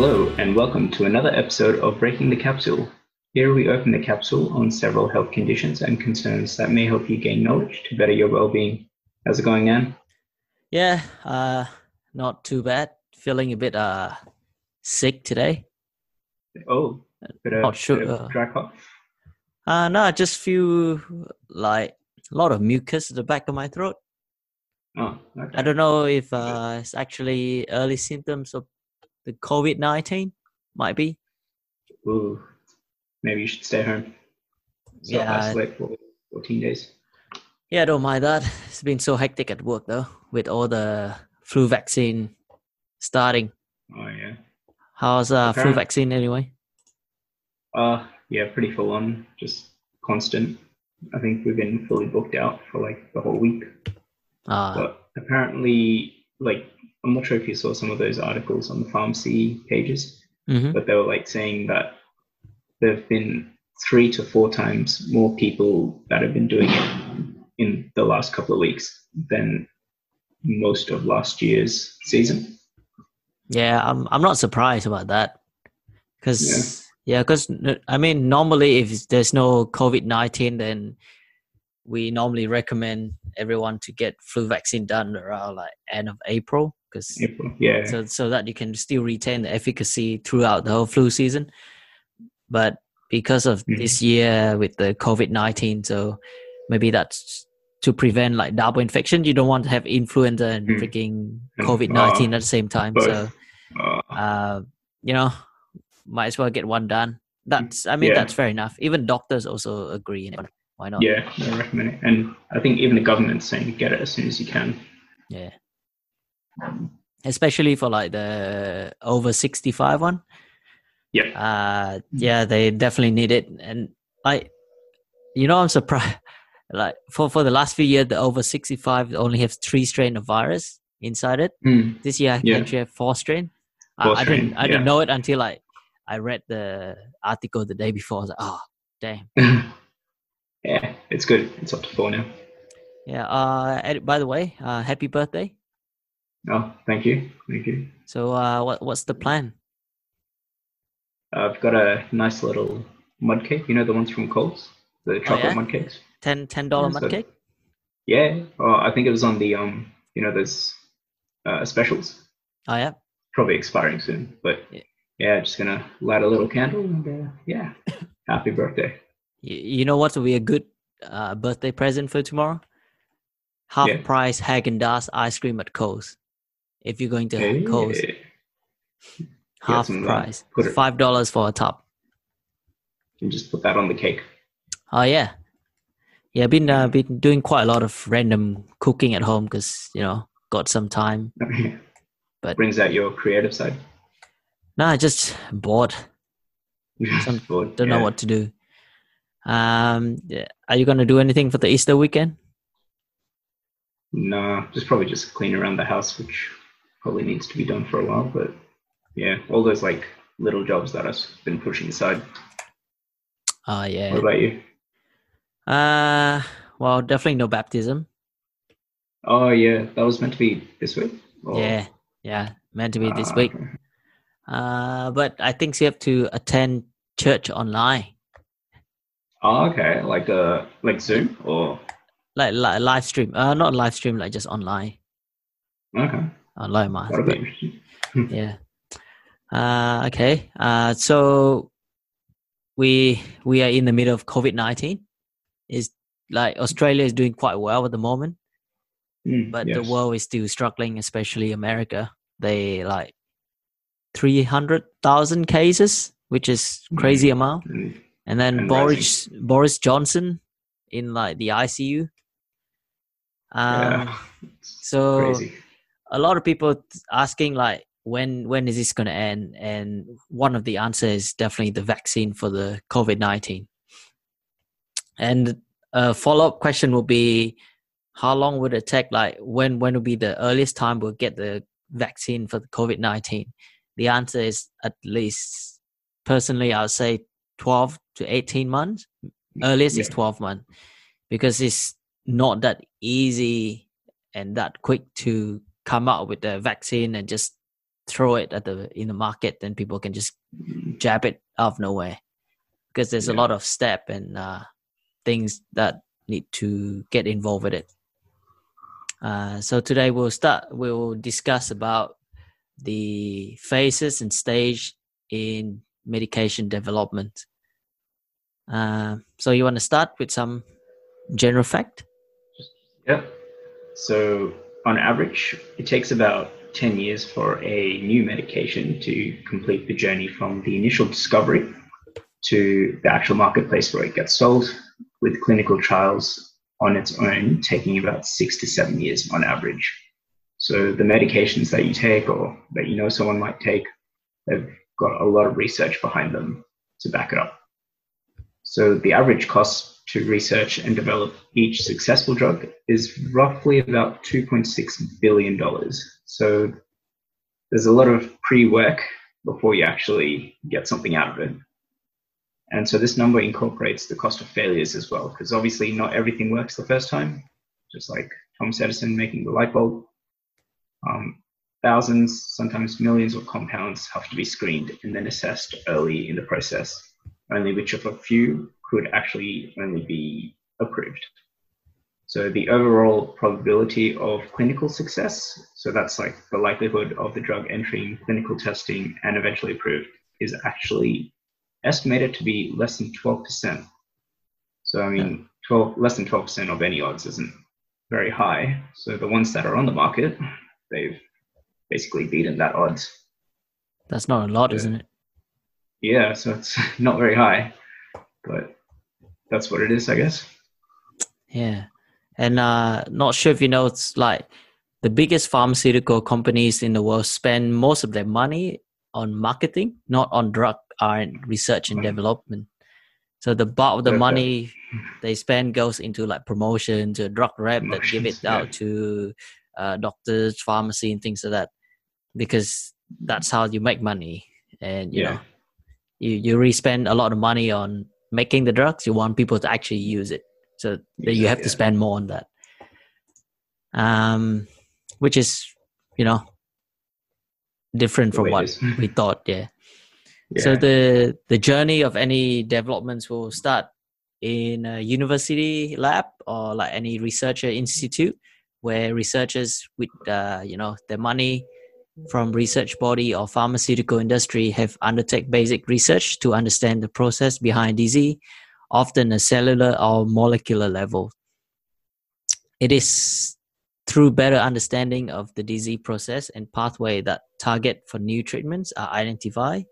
Hello, and welcome to another episode of Breaking the Capsule. Here we open the capsule on several health conditions and concerns that may help you gain knowledge to better your well-being. How's it going, Nan? Yeah, uh, not too bad. Feeling a bit uh sick today. Oh, bit of, Not sure, bit of uh, dry cough. Uh no, I just feel like a lot of mucus at the back of my throat. Oh, okay. I don't know if uh it's actually early symptoms of the COVID nineteen. Might be. Ooh, maybe you should stay home. Yeah. For 14 days. Yeah, I don't mind that. It's been so hectic at work though, with all the flu vaccine starting. Oh, yeah. How's uh flu vaccine anyway? Uh, yeah, pretty full on, just constant. I think we've been fully booked out for like the whole week. Uh But apparently, like, I'm not sure if you saw some of those articles on the pharmacy pages, mhm. but they were like saying that there have been three to four times more people that have been doing it in the last couple of weeks than most of last year's season. Yeah, I'm I'm not surprised about that. Cuz yeah, cuz I mean normally if there's no COVID-19 then we normally recommend everyone to get flu vaccine done around like end of April cuz yeah, so so that you can still retain the efficacy throughout the whole flu season. But because of Mhm. this year with the COVID-19 so maybe that's to prevent like double infection you don't want to have influenza and Mm. freaking Mm. COVID-19 Oh, at the same time both. so uh, uh, you know, might as well get one done. That's, I mean, Yeah. that's fair enough. Even doctors also agree. Why not? yeah, I recommend it. And I think even the government's saying get it as soon as you can. Yeah. Especially for like the over 65 one. Yeah. Uh, yeah, they definitely need it. And like, you know, I'm surprised. Like for, for the last few years, the over 65 only have three strain of virus inside it. Mm, This year, I Yeah. actually have four strain. I, Four I didn't, strain, I didn't know it until like I read the article the day before. I was like, oh, damn. yeah, it's good. It's up to four now. Yeah. Uh, by the way, uh, happy birthday. Oh, thank you, thank you. So, uh, what what's the plan? I've got a nice little mud cake. You know the ones from Coles, the chocolate Oh, yeah? mud cakes. Ten ten dollar Yeah, mud so- cake. Yeah. Oh, I think it was on the um, you know, those uh, specials. Oh yeah. Probably expiring soon, but Yeah. yeah, just gonna light a little candle and uh, yeah, happy birthday. You, you know what would be a good uh, birthday present for tomorrow? Half Yeah. price Haagen Dazs ice cream at Coles. If you're going to Hey, Coles, half price, five dollars for a top. you just put that on the cake. Oh yeah, yeah. I've been uh, been doing quite a lot of random cooking at home because you know got some time. But- brings out your creative side. No, Nah, just bored. Some- Bored, Don't know what to do. Um, yeah, are you gonna do anything for the Easter weekend? No, just probably just clean around the house, which probably needs to be done for a while. But yeah, all those like little jobs that I've been pushing aside. Oh yeah. What about you? Uh, well, definitely no baptism. Oh yeah, that was meant to be this week. Or- Yeah, yeah, meant to be this Ah, week. Uh, but I think you have to attend church online, Oh, okay, like uh, like Zoom or like, li- live stream. Uh, not live stream, like just online, okay, online mass. that'll But, yeah. Uh, okay. Uh, so we we are in the middle of COVID nineteen. Is like Australia is doing quite well at the moment. Mm, but the world is still struggling, especially America. They like three hundred thousand cases, which is crazy amount. Mm, And then And Boris Boris Johnson in like the ICU. Um, yeah, so crazy. A lot of people asking like when when is this going to end? And one of the answers is definitely the vaccine for the COVID nineteen. And a follow up question will be, how long would it take? Like when when will be the earliest time we'll get the vaccine for the COVID nineteen? The answer is at least, personally, I would say twelve to eighteen months. Earliest is twelve months because it's not that easy and that quick to come out with the vaccine and just throw it at the in the market, then people can just jab it out of nowhere because there's a lot of step and uh, things that need to get involved with it. Uh, so today we'll start. We'll discuss about the phases and stage in medication development. Uh, so you want to start with some general fact? Yeah. So on average, it takes about 10 years for a new medication to complete the journey from the initial discovery to the actual marketplace where it gets sold, with clinical trials on its own taking about six to seven years on average. So the medications that you take or that you know someone might take, they've got a lot of research behind them to back it up. So the average cost to research and develop each successful drug is roughly about $2.6 billion. So there's a lot of pre-work before you actually get something out of it. And so this number incorporates the cost of failures as well, because obviously not everything works the first time, just like Thomas Edison making the light bulb. Um, thousands, sometimes millions of compounds have to be screened and then assessed early in the process, only which of a few could actually only be approved. So the overall probability of clinical success, so that's like the likelihood of the drug entering clinical testing and eventually approved, is actually estimated to be less than 12%. So I mean, 12, less than 12% of any odds isn't very high. So the ones that are on the market, they've basically beaten that odds. That's not a lot, Yeah. isn't it? Yeah, so it's not very high, but that's what it is, I guess. Yeah. And uh not sure if you know it's like the biggest pharmaceutical companies in the world spend most of their money on marketing, not on drug R and research and Mhm. development. So the bulk of the Okay. money they spend goes into like promotion to drug rep that give it yeah. out to uh, doctors, pharmacy, and things like that, because that's how you make money. And you Yeah. know, you you really spend a lot of money on making the drugs. You want people to actually use it, so that you have to spend more on that. Um, which is you know different from what we thought. Yeah. Yeah. So the the journey of any developments will start in a university lab or like any researcher institute where researchers with uh, you know their money from research body or pharmaceutical industry have undertake basic research to understand the process behind disease, often a cellular or molecular level. It is through better understanding of the disease process and pathway that target for new treatments are identified.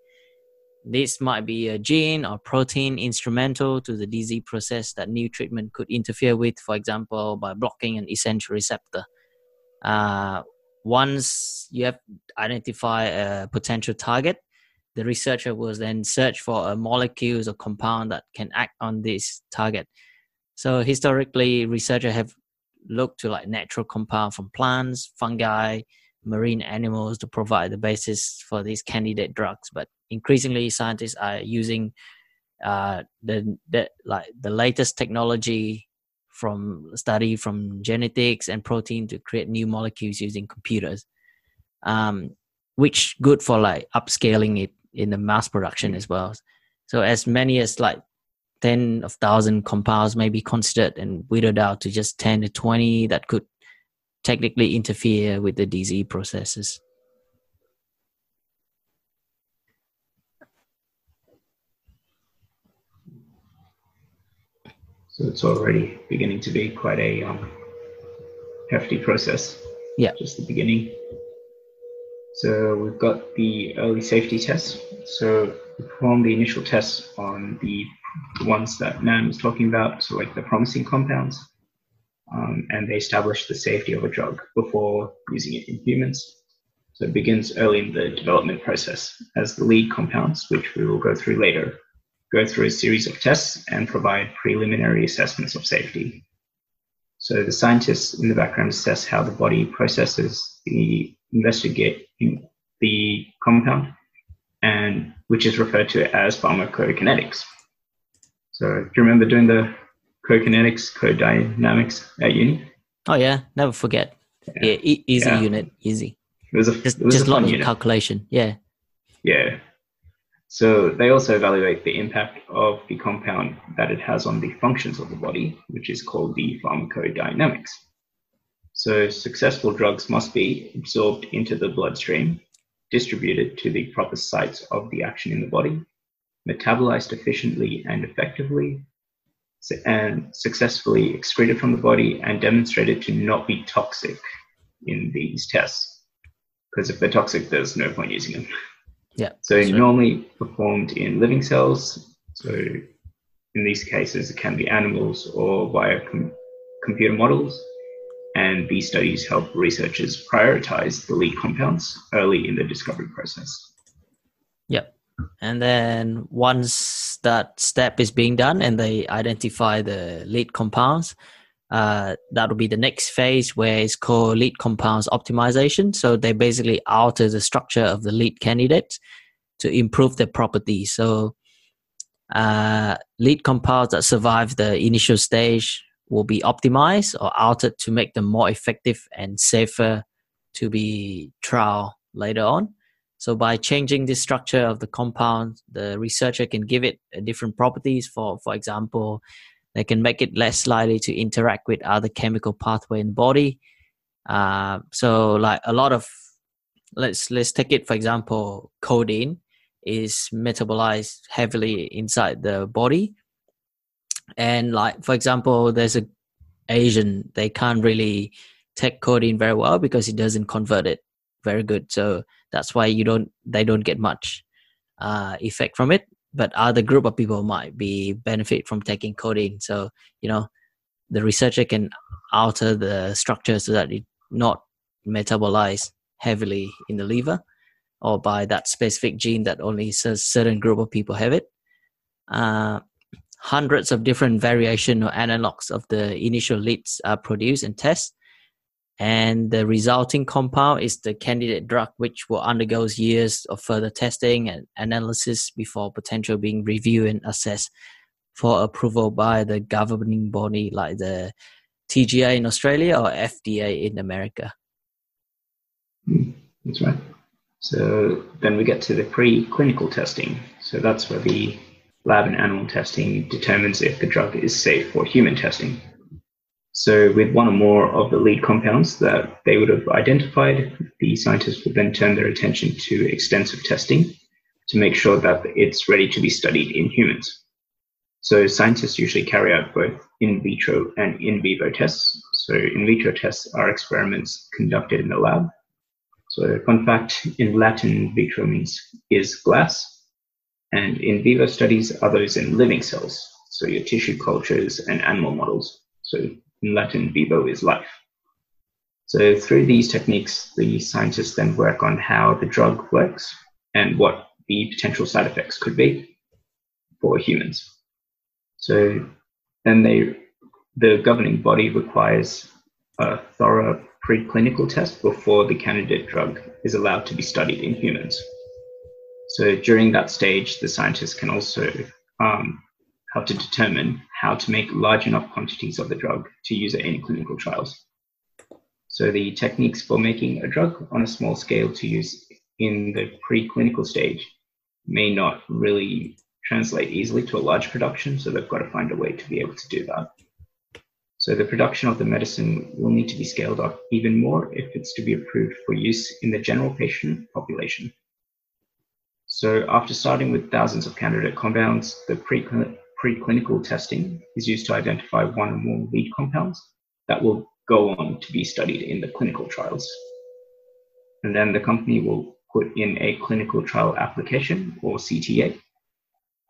This might be a gene or protein instrumental to the disease process that new treatment could interfere with, for example, by blocking an essential receptor. Uh, once you have identified a potential target, the researcher will then search for a molecules or compound that can act on this target. So historically, researchers have looked to like natural compound from plants, fungi, marine animals to provide the basis for these candidate drugs. But increasingly, scientists are using uh, the, the like the latest technology from study from genetics and protein to create new molecules using computers, um, which good for like upscaling it in the mass production as well. So as many as like ten of thousand compounds may be considered and whittled out to just ten to twenty that could technically interfere with the disease processes. So it's already beginning to be quite a um, hefty process. Yeah. Just the beginning. So we've got the early safety tests. So we perform the initial tests on the ones that Nan was talking about, so like the promising compounds, um, and they establish the safety of a drug before using it in humans. So it begins early in the development process as the lead compounds, which we will go through later, go through a series of tests and provide preliminary assessments of safety. So the scientists in the background assess how the body processes the investigate the compound, and which is referred to as pharmacokinetics. So do you remember doing the co-kinetics, co-dynamics at uni? Oh yeah, never forget. Yeah, e- easy Yeah. unit, easy. It was a just it was just a lot of unit. calculation. Yeah. Yeah. So they also evaluate the impact of the compound that it has on the functions of the body, which is called the pharmacodynamics. So successful drugs must be absorbed into the bloodstream, distributed to the proper sites of the action in the body, metabolized efficiently and effectively, and successfully excreted from the body and demonstrated to not be toxic in these tests. Because if they're toxic, there's no point using them. Yeah. So that's normally performed in living cells. So in these cases, it can be animals or via com- computer models. And these studies help researchers prioritize the lead compounds early in the discovery process. Yep. And then once that step is being done and they identify the lead compounds, uh, that will be the next phase where it's called lead compounds optimization. So they basically alter the structure of the lead candidate to improve their properties. So uh, lead compounds that survive the initial stage will be optimized or altered to make them more effective and safer to be trial later on. So by changing the structure of the compound, the researcher can give it different properties. For for example, they can make it less likely to interact with other chemical pathway in the body. Uh, so like a lot of let's let's take it for example, codeine is metabolized heavily inside the body, and like for example, there's a Asian they can't really take codeine very well because it doesn't convert it very good. So that's why you don't they don't get much uh, effect from it but other group of people might be benefit from taking codeine so you know the researcher can alter the structure so that it not metabolize heavily in the liver or by that specific gene that only a certain group of people have it. Uh, hundreds of different variation or analogs of the initial leads are produced and tested and the resulting compound is the candidate drug which will undergo years of further testing and analysis before potential being reviewed and assessed for approval by the governing body like the TGA in Australia or FDA in America. Mm, That's right. So then we get to the preclinical testing. So that's where the lab and animal testing determines if the drug is safe for human testing. So with one or more of the lead compounds that they would have identified, the scientists would then turn their attention to extensive testing to make sure that it's ready to be studied in humans. So scientists usually carry out both in vitro and in vivo tests. So in vitro tests are experiments conducted in the lab. So fun fact, in Latin, vitro means is glass, and in vivo studies are those in living cells, so your tissue cultures and animal models. So in Latin, vivo is life. So through these techniques, the scientists then work on how the drug works and what the potential side effects could be for humans. So then they, the governing body requires a thorough preclinical test before the candidate drug is allowed to be studied in humans. So during that stage, the scientists can also um, help to determine how to make large enough quantities of the drug to use it in clinical trials. So the techniques for making a drug on a small scale to use in the preclinical stage may not really translate easily to a large production, so they've got to find a way to be able to do that. So the production of the medicine will need to be scaled up even more if it's to be approved for use in the general patient population. So after starting with thousands of candidate compounds, the preclinical preclinical testing is used to identify one or more lead compounds that will go on to be studied in the clinical trials. And then the company will put in a clinical trial application or CTA,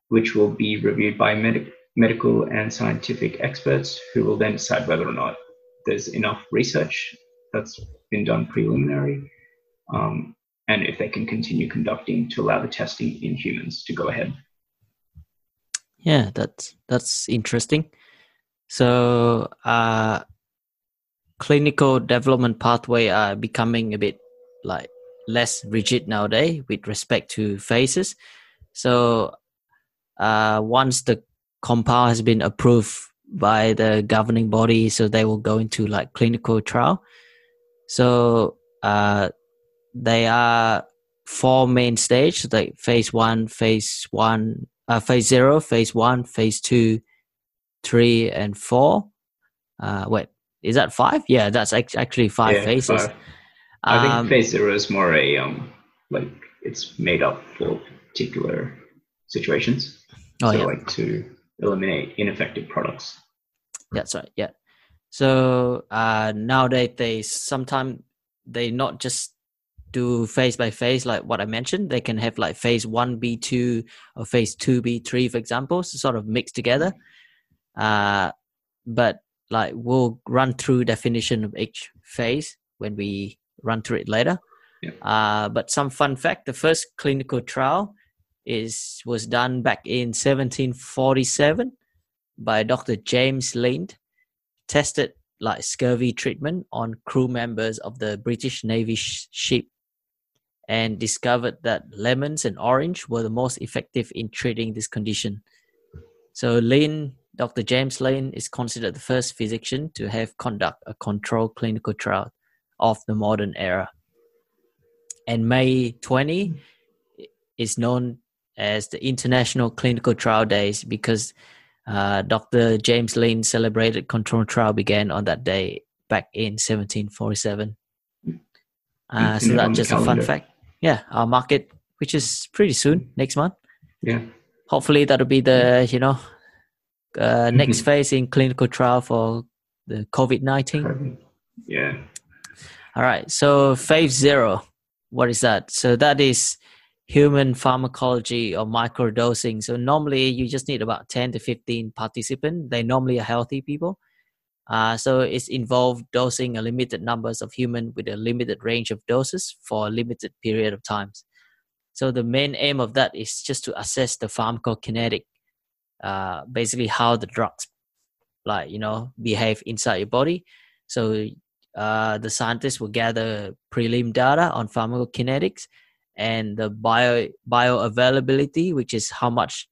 which will be reviewed by medic- medical and scientific experts who will then decide whether or not there's enough research that's been done preliminary um, and if they can continue conducting to allow the testing in humans to go ahead. Yeah, that's that's interesting. So, uh, clinical development pathway are becoming a bit like less rigid nowadays with respect to phases. So, uh, once the compound has been approved by the governing body, so they will go into like clinical trial. So, uh, they are four main stages like phase one phase one uh, phase zero phase one phase two three and four uh wait is that five yeah that's actually five Yeah, phases five. I think Um, phase zero is more a um like it's made up for particular situations. oh so yeah like to eliminate ineffective products. That's right. Yeah. So uh, nowadays they sometimes they not just do phase by phase like what I mentioned. They can have like phase one B two or phase two B three, for example, so sort of mixed together. Uh, but like we'll run through definition of each phase when we run through it later. Yeah. Uh, but some fun fact: the first clinical trial is was done back in 1747 by Dr. James Lind, tested like scurvy treatment on crew members of the British Navy sh- ship and discovered that lemons and orange were the most effective in treating this condition. So Lin, Dr. James Lane, is considered the first physician to have conduct a controlled clinical trial of the modern era. And May 20 is known as the International Clinical Trial Days because uh, Dr. James Lane celebrated control trial began on that day back in 1747. Uh, so Isn't it on that's just a fun fact. Yeah, our market, which is pretty soon, next month. Yeah. Hopefully that'll be the you know uh, next Mhm. phase in clinical trial for the COVID nineteen. Yeah. All right. So phase zero, what is that? So that is human pharmacology or microdosing. So normally you just need about 10 to 15 participants. They normally are healthy people. Uh, so it's involved dosing a limited numbers of human with a limited range of doses for a limited period of times. So the main aim of that is just to assess the pharmacokinetic, uh, basically how the drugs, like you know, behave inside your body. So uh, the scientists will gather prelim data on pharmacokinetics and the bio bioavailability, which is how much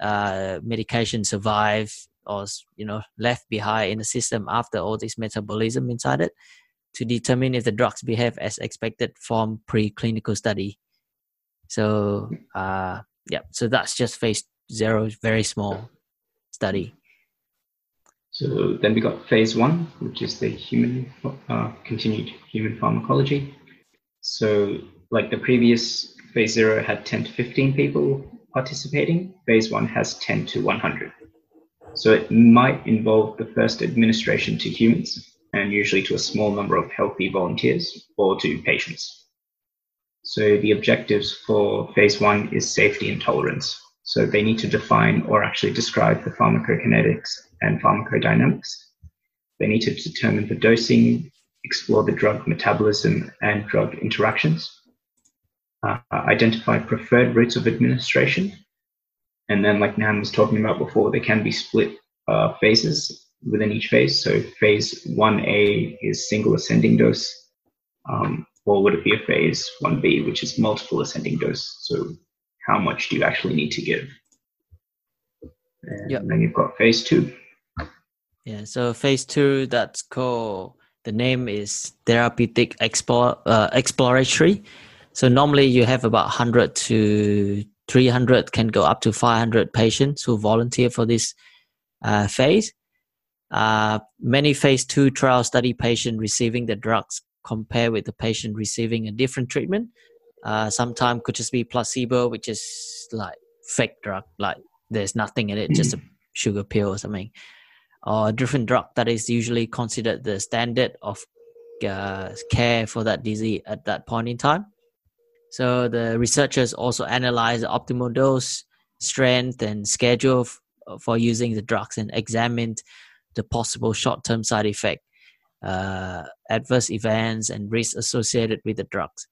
uh, medication survives or you know left behind in the system after all this metabolism inside it, to determine if the drugs behave as expected from preclinical study. So uh, yeah, so that's just phase zero, very small study. So then we got phase one, which is the human uh, continued human pharmacology. So like the previous phase zero had 10 to 15 people participating. Phase one has 10 to 100. So it might involve the first administration to humans and usually to a small number of healthy volunteers or to patients. So the objectives for phase one is safety and tolerance. So they need to define or actually describe the pharmacokinetics and pharmacodynamics. They need to determine the dosing, explore the drug metabolism and drug interactions, uh, identify preferred routes of administration, and then, like Nan was talking about before, there can be split uh, phases within each phase. So phase 1A is single ascending dose, um, or would it be a phase 1B, which is multiple ascending dose? So how much do you actually need to give? And Yep. then you've got phase two. Yeah, so phase two, that's called the name is therapeutic explore uh, exploratory. So normally you have about 100 to 300, can go up to 500 patients who volunteer for this uh, phase. Uh, many phase two trial study patient receiving the drugs compare with the patient receiving a different treatment. Uh, Sometimes could just be placebo, which is like fake drug, like there's nothing in it, just a sugar pill or something or a different drug that is usually considered the standard of uh, care for that disease at that point in time. So the researchers also analyze the optimal dose, strength, and schedule f- for using the drugs and examined the possible short-term side effect, uh, adverse events, and risks associated with the drugs.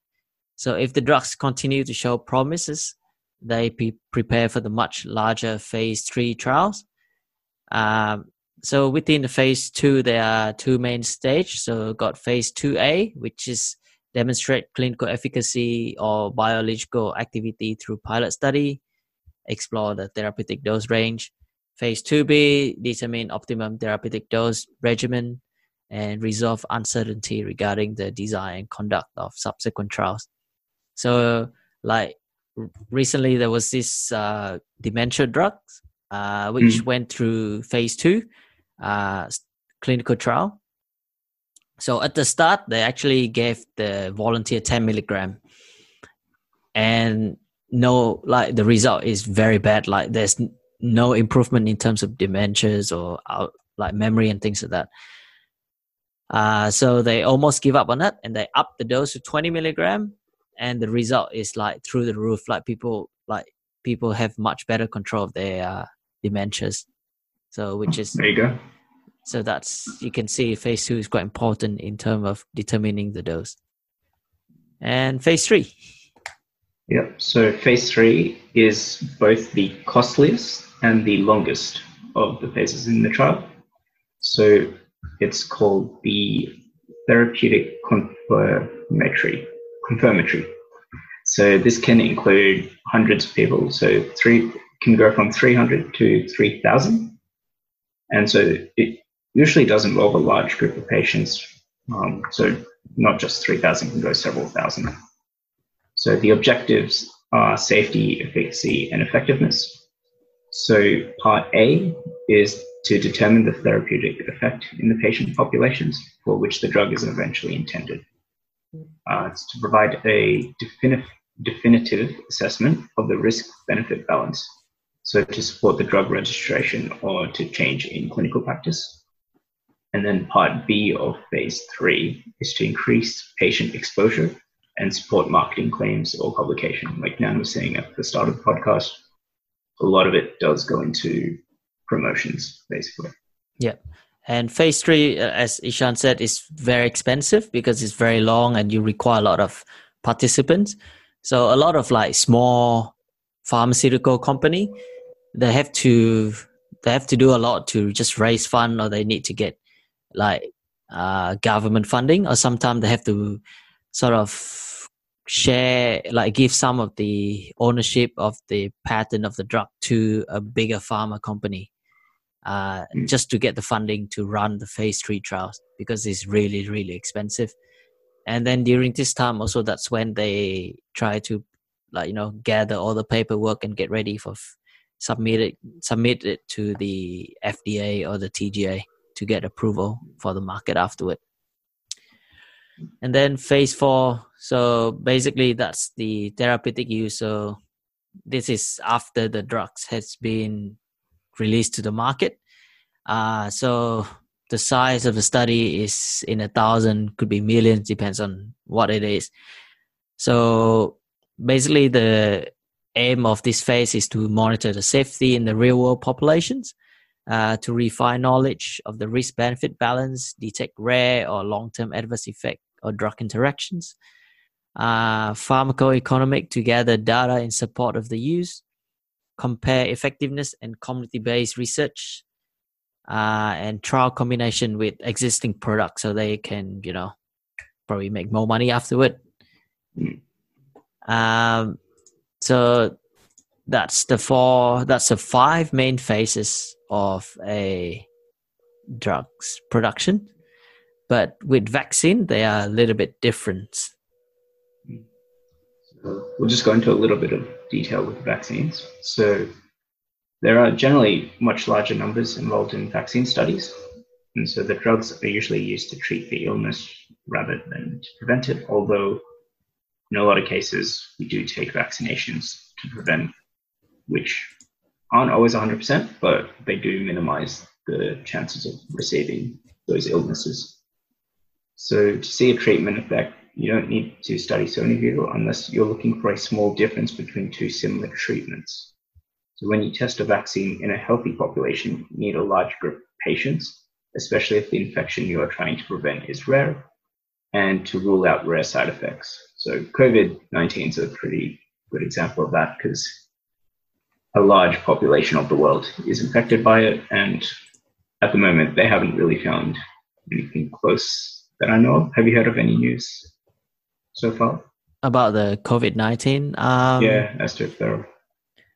So if the drugs continue to show promises, they pre- prepare for the much larger phase three trials. Um, so within the phase two, there are two main stages. So got phase two A, which is demonstrate clinical efficacy or biological activity through pilot study, explore the therapeutic dose range. Phase two B determine optimum therapeutic dose regimen, and resolve uncertainty regarding the design and conduct of subsequent trials. So, like recently, there was this uh, dementia drug uh, which mm. went through phase two uh, clinical trial. So at the start, they actually gave the volunteer 10 milligram, and no, like the result is very bad. Like there's no improvement in terms of dementias or out, like memory and things like that. Uh, so they almost give up on that and they up the dose to 20 milligram. And the result is like through the roof. Like people like people have much better control of their uh, dementias. So which is there you go so that's you can see phase two is quite important in terms of determining the dose and phase three yep so phase three is both the costliest and the longest of the phases in the trial so it's called the therapeutic confirmatory. confirmatory. So this can include hundreds of people. So three can go from 300 to 3,000. And so it usually does involve a large group of patients. Um, so not just 3,000 can go several thousand. So the objectives are safety, efficacy, and effectiveness. So part A is to determine the therapeutic effect in the patient populations for which the drug is eventually intended. Uh, it's to provide a definitive, definitive assessment of the risk benefit balance, so to support the drug registration or to change in clinical practice. And then part B of phase three is to increase patient exposure and support marketing claims or publication. Like Nan was saying at the start of the podcast, a lot of it does go into promotions, basically. Yeah. And phase three, uh, as Ishan said, is very expensive because it's very long and you require a lot of participants. So a lot of like small pharmaceutical company, they have to they have to do a lot to just raise fund or they need to get like uh, government funding or sometimes they have to sort of share like give some of the ownership of the patent of the drug to a bigger pharma company uh, mm. just to get the funding to run the phase three trials because it's really really expensive and then during this time also that's when they try to like you know gather all the paperwork and get ready for f- submit it submit it to the FDA or the TGA to get approval for the market afterward and then phase four so basically that's the therapeutic use so this is after the drugs has been released to the market. Uh, so the size of the study is in a thousand, could be millions, depends on what it is. So basically, the aim of this phase is to monitor the safety in the real world populations, uh, to refine knowledge of the risk benefit balance, detect rare or long term adverse effect or drug interactions, uh, pharmacoeconomic to gather data in support of the use, compare effectiveness and community-based research uh, and trial combination with existing products so they can you know probably make more money afterward. Um, so that's the four that's the five main phases of a drugs production but with vaccine they are a little bit different we'll just go into a little bit of detail with vaccines. So there are generally much larger numbers involved in vaccine studies. And so the drugs are usually used to treat the illness rather than to prevent it, although in a lot of cases we do take vaccinations to prevent, which aren't always 100%, but they do minimize the chances of receiving those illnesses. So to see a treatment effect you don't need to study Sonyview unless you're looking for a small difference between two similar treatments. So when you test a vaccine in a healthy population, you need a large group of patients, especially if the infection you are trying to prevent is rare, and to rule out rare side effects. So COVID-19 is a pretty good example of that because a large population of the world is infected by it, and at the moment they haven't really found anything close that I know of. Have you heard of any news so far? About the COVID 19? Um, yeah, as to if they're.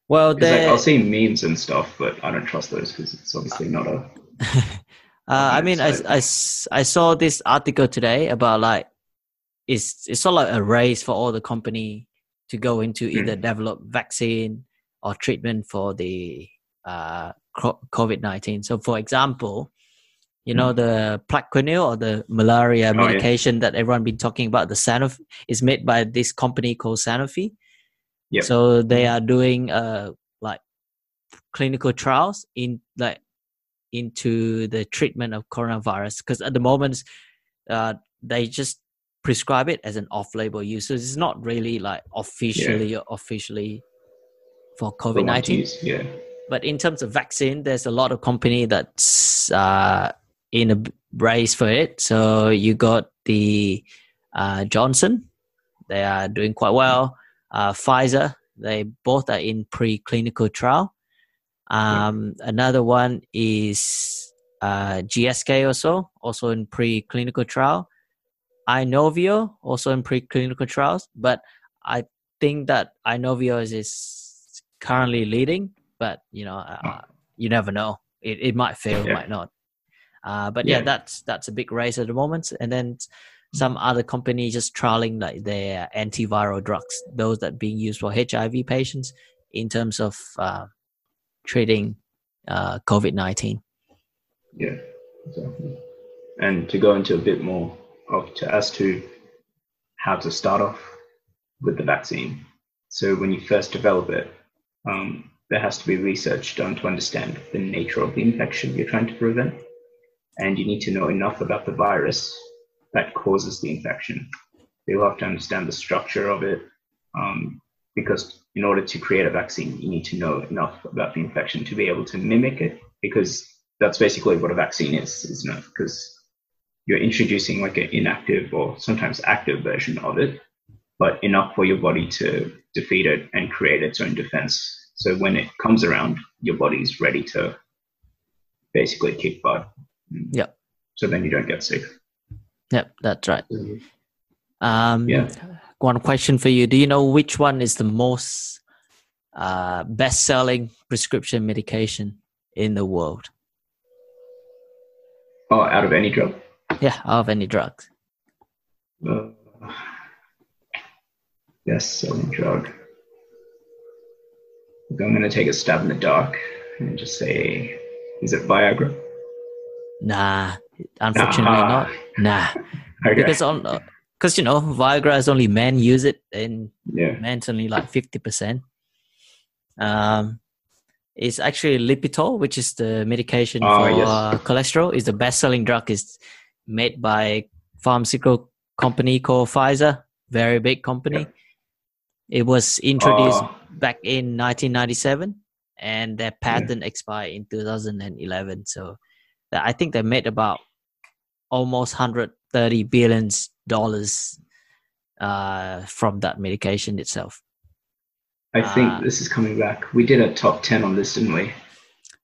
Well, like, I'll see memes and stuff, but I don't trust those because it's obviously not a. Uh, I mean, I. I, I saw this article today about like it's it's sort of like a race for all the company to go into either develop vaccine or treatment for the uh, COVID nineteen. So, for example, you know the Plaquenil or the malaria Oh, yeah. medication that everyone been talking about, the Sanofi is made by this company called Sanofi. Yep. So they are doing uh like clinical trials in like into the treatment of coronavirus because at the moment uh, they just prescribe it as an off-label use so it's not really like officially officially for to covid-19 Yeah. but in terms of vaccine there's a lot of company that's uh, in a race for it. So you got the uh, johnson. They are doing quite well. Uh, pfizer they both are in preclinical trial. Um, another one is uh, gsk also also in preclinical trial. Inovio also in preclinical trials. But i think that inovio is, is currently leading but you know uh, you never know it, it might fail Yeah. might not uh, but yeah. Yeah. that's that's a big race at the moment and then some other company just trialing like their antiviral drugs those that being used for hiv patients in terms of uh, treating uh, covid-19 Yeah, exactly. And to go into a bit more of to as to how to start off with the vaccine. So when you first develop it, um, there has to be research done to understand the nature of the infection you're trying to prevent, and you need to know enough about the virus that causes the infection. You'll have to understand the structure of it, um, because in order to create a vaccine, you need to know enough about the infection to be able to mimic it, because that's basically what a vaccine is, isn't it? Because you're introducing like an inactive or sometimes active version of it, but enough for your body to defeat it and create its own defense. So when it comes around, your body's ready to basically kick butt. Yep. So then you don't get sick. yep that's right um, Yeah. one question for you do you know which one is the most uh, best-selling prescription medication in the world Oh, out of any drug. yeah out of any drugs Uh, yes, selling drug. Look, I'm going to take a stab in the dark and just say, is it Viagra? nah unfortunately Ah, not nah Okay. because on because you know viagra is only men use it and yeah. men's only like 50% um it's actually lipitor which is the medication Oh, for yes. uh, cholesterol is the best selling drug is made by pharmaceutical company called pfizer very big company it was introduced Oh, back in 1997 and their patent expired in 2011 so i think they made about almost 130 billions dollars uh, from that medication itself I think Ah. this is coming back. We did a top 10 on this, didn't we?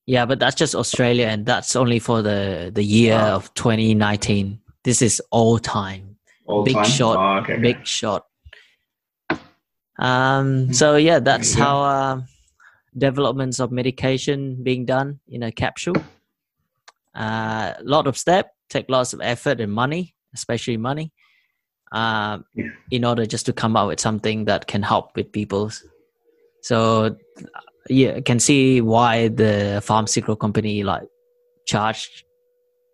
yeah but that's just australia and that's only for the the year Wow. of 2019 this is all time All Big time? shot, Oh, okay, okay. big shot um so yeah that's how uh, developments of medication being done in a capsule. A lot of step take lots of effort and money especially money um, Yeah. in order just to come up with something that can help with people. So yeah I can see why the pharmaceutical company like charged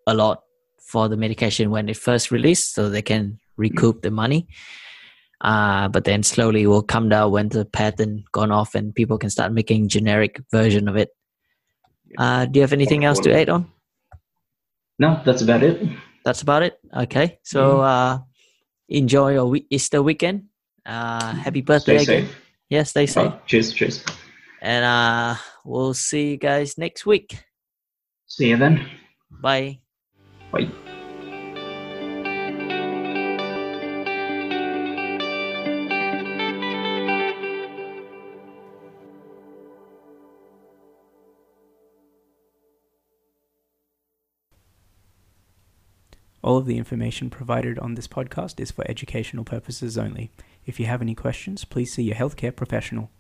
a lot for the medication when it first released so they can recoup the money uh, but then slowly will come down when the patent gone off and people can start making generic version of it. Uh, do you have anything else to add on? No, that's about it. that's about it? Okay. So uh, enjoy your we- easter weekend. Uh, happy birthday Stay again. safe. yeah stay safe. Oh, cheers, cheers. and uh, we'll see you guys next week. See you then. bye. Bye. All of the information provided on this podcast is for educational purposes only. If you have any questions, please see your healthcare professional.